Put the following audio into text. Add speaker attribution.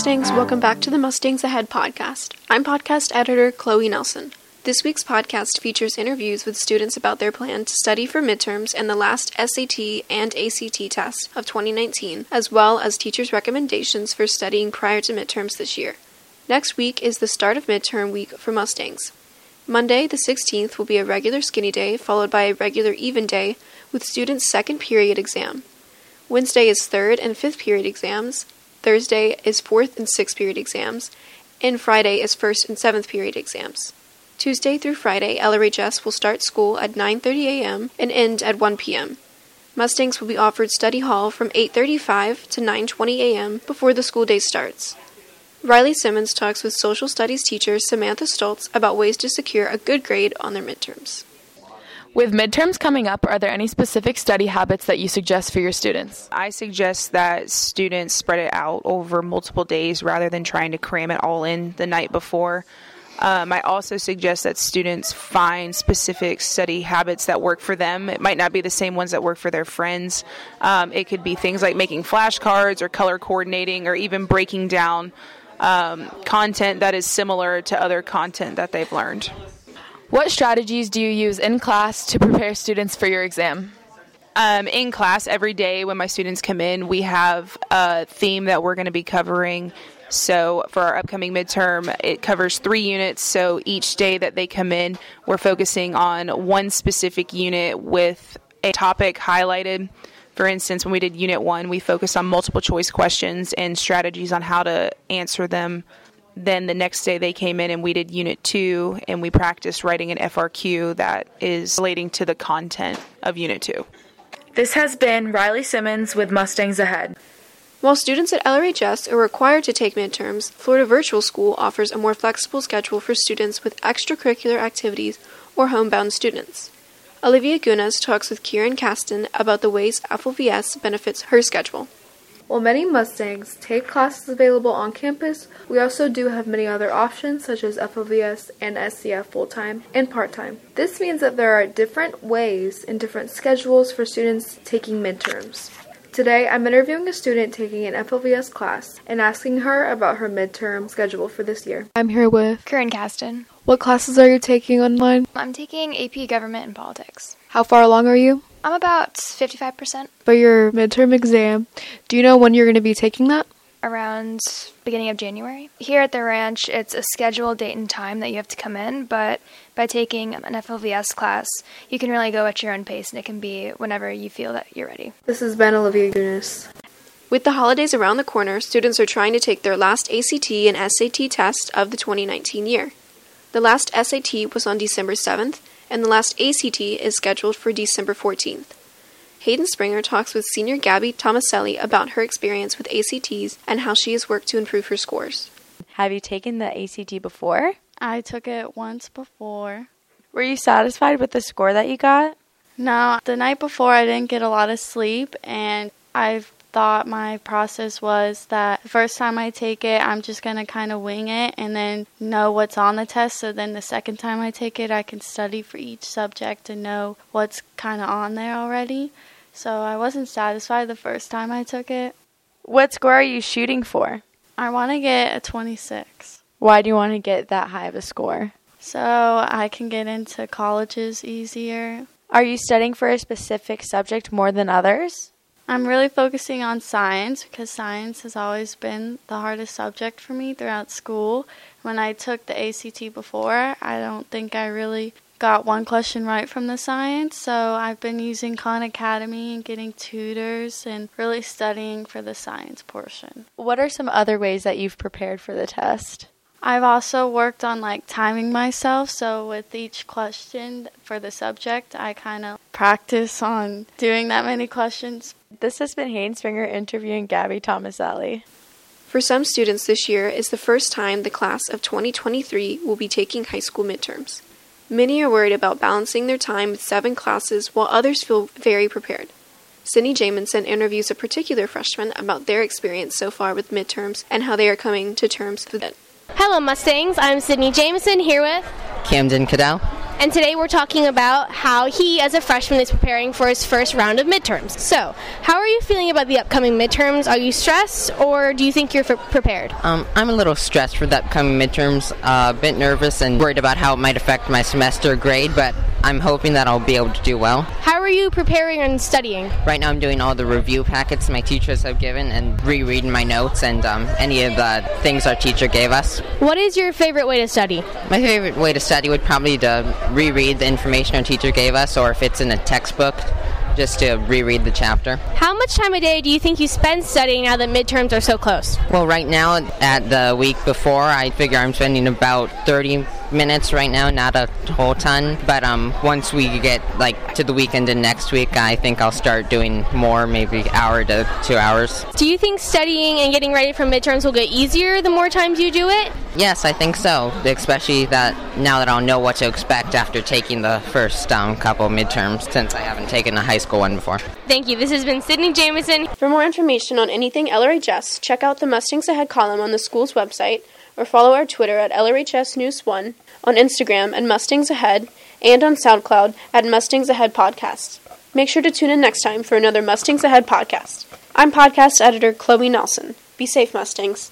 Speaker 1: Mustangs, welcome back to the Mustangs Ahead podcast. I'm podcast editor Chloe Nelson. This week's podcast features interviews with students about their plan to study for midterms and the last SAT and ACT tests of 2019, as well as teachers' recommendations for studying prior to midterms this year. Next week is the start of midterm week for Mustangs. Monday, the 16th, will be a regular skinny day, followed by a regular even day with students' second period exam. Wednesday is third and fifth period exams, Thursday is fourth and sixth period exams, and Friday is first and seventh period exams. Tuesday through Friday, LRHS will start school at 9:30 a.m. and end at 1 p.m. Mustangs will be offered study hall from 8:35 to 9:20 a.m. before the school day starts. Riley Simmons talks with social studies teacher Samantha Stoltz about ways to secure a good grade on their midterms.
Speaker 2: With midterms coming up, are there any specific study habits that you suggest for your students?
Speaker 3: I suggest that students spread it out over multiple days rather than trying to cram it all in the night before. Um, I also suggest that students find specific study habits that work for them. It might not be the same ones that work for their friends. Um, it could be things like making flashcards or color coordinating or even breaking down um, content that is similar to other content that they've learned.
Speaker 2: What strategies do you use in class to prepare students for your exam?
Speaker 3: Um, in class every day when my students come in, we have a theme that we're going to be covering. So for our upcoming midterm, it covers three units. So each day that they come in, we're focusing on one specific unit with a topic highlighted. For instance, when we did Unit 1, we focused on multiple choice questions and strategies on how to answer them then the next day they came in and we did unit two and we practiced writing an FRQ that is relating to the content of unit two.
Speaker 2: This has been Riley Simmons with Mustangs Ahead.
Speaker 1: While students at LRHS are required to take midterms, Florida Virtual School offers a more flexible schedule for students with extracurricular activities or homebound students. Olivia Gunas talks with Kieran Caston about the ways FLVS benefits her schedule.
Speaker 4: While many Mustangs take classes available on campus, we also do have many other options such as FLVS and SCF full time and part time. This means that there are different ways and different schedules for students taking midterms. Today, I'm interviewing a student taking an FLVS class and asking her about her midterm schedule for this year.
Speaker 5: I'm here with
Speaker 6: Karen Caston.
Speaker 5: What classes are you taking online?
Speaker 6: I'm taking AP Government and Politics.
Speaker 5: How far along are you?
Speaker 6: I'm about 55%.
Speaker 5: For your midterm exam, do you know when you're going to be taking that?
Speaker 6: Around beginning of January. Here at the ranch, it's a scheduled date and time that you have to come in, but by taking an FLVS class, you can really go at your own pace and it can be whenever you feel that you're ready.
Speaker 4: This has been Olivia Gunas.
Speaker 1: With the holidays around the corner, students are trying to take their last ACT and SAT test of the 2019 year. The last SAT was on December 7th, and the last ACT is scheduled for December 14th. Hayden Springer talks with senior Gabby Tomaselli about her experience with ACTs and how she has worked to improve her scores.
Speaker 7: Have you taken the ACT before?
Speaker 8: I took it once before.
Speaker 7: Were you satisfied with the score that you got?
Speaker 8: No, the night before I didn't get a lot of sleep and I've thought my process was that the first time I take it, I'm just going to kind of wing it and then know what's on the test. So then the second time I take it, I can study for each subject and know what's kind of on there already. So I wasn't satisfied the first time I took it.
Speaker 7: What score are you shooting for?
Speaker 8: I want to get a 26.
Speaker 7: Why do you want to get that high of a score?
Speaker 8: So I can get into colleges easier.
Speaker 7: Are you studying for a specific subject more than others?
Speaker 8: I'm really focusing on science because science has always been the hardest subject for me throughout school. When I took the ACT before, I don't think I really got one question right from the science, so I've been using Khan Academy and getting tutors and really studying for the science portion.
Speaker 7: What are some other ways that you've prepared for the test?
Speaker 8: I've also worked on like timing myself. So with each question for the subject, I kind of practice on doing that many questions.
Speaker 7: This has been Hayden Springer interviewing Gabby Tomaselli.
Speaker 1: For some students this year is the first time the class of 2023 will be taking high school midterms. Many are worried about balancing their time with seven classes while others feel very prepared. Sydney Jamison interviews a particular freshman about their experience so far with midterms and how they are coming to terms with it.
Speaker 9: Hello, Mustangs. I'm Sydney Jameson here with
Speaker 10: Camden Cadell
Speaker 9: and today we're talking about how he, as a freshman, is preparing for his first round of midterms. So, how are you feeling about the upcoming midterms? Are you stressed, or do you think you're f- prepared?
Speaker 10: Um, I'm a little stressed for the upcoming midterms, uh, a bit nervous and worried about how it might affect my semester grade, but I'm hoping that I'll be able to do well.
Speaker 9: How are you preparing and studying?
Speaker 10: Right now, I'm doing all the review packets my teachers have given and rereading my notes and um, any of the things our teacher gave us.
Speaker 9: What is your favorite way to study?
Speaker 10: My favorite way to study would probably to reread the information our teacher gave us, or if it's in a textbook, just to reread the chapter.
Speaker 9: How much time a day do you think you spend studying now that midterms are so close?
Speaker 10: Well, right now, at the week before, I figure I'm spending about 30 minutes right now, not a whole ton. But um, once we get like to the weekend and next week, I think I'll start doing more, maybe hour to two hours.
Speaker 9: Do you think studying and getting ready for midterms will get easier the more times you do it?
Speaker 10: Yes, I think so. Especially that now that I'll know what to expect after taking the first um, couple midterms, since I haven't taken a high school one before.
Speaker 9: Thank you. This has been Sydney Jamison.
Speaker 1: For more information on anything LRHS, check out the Mustangs Ahead column on the school's website or follow our Twitter at LRHS News 1, on Instagram at Mustangs Ahead, and on SoundCloud at Mustangs Ahead Podcast. Make sure to tune in next time for another Mustangs Ahead podcast. I'm podcast editor Chloe Nelson. Be safe, Mustangs.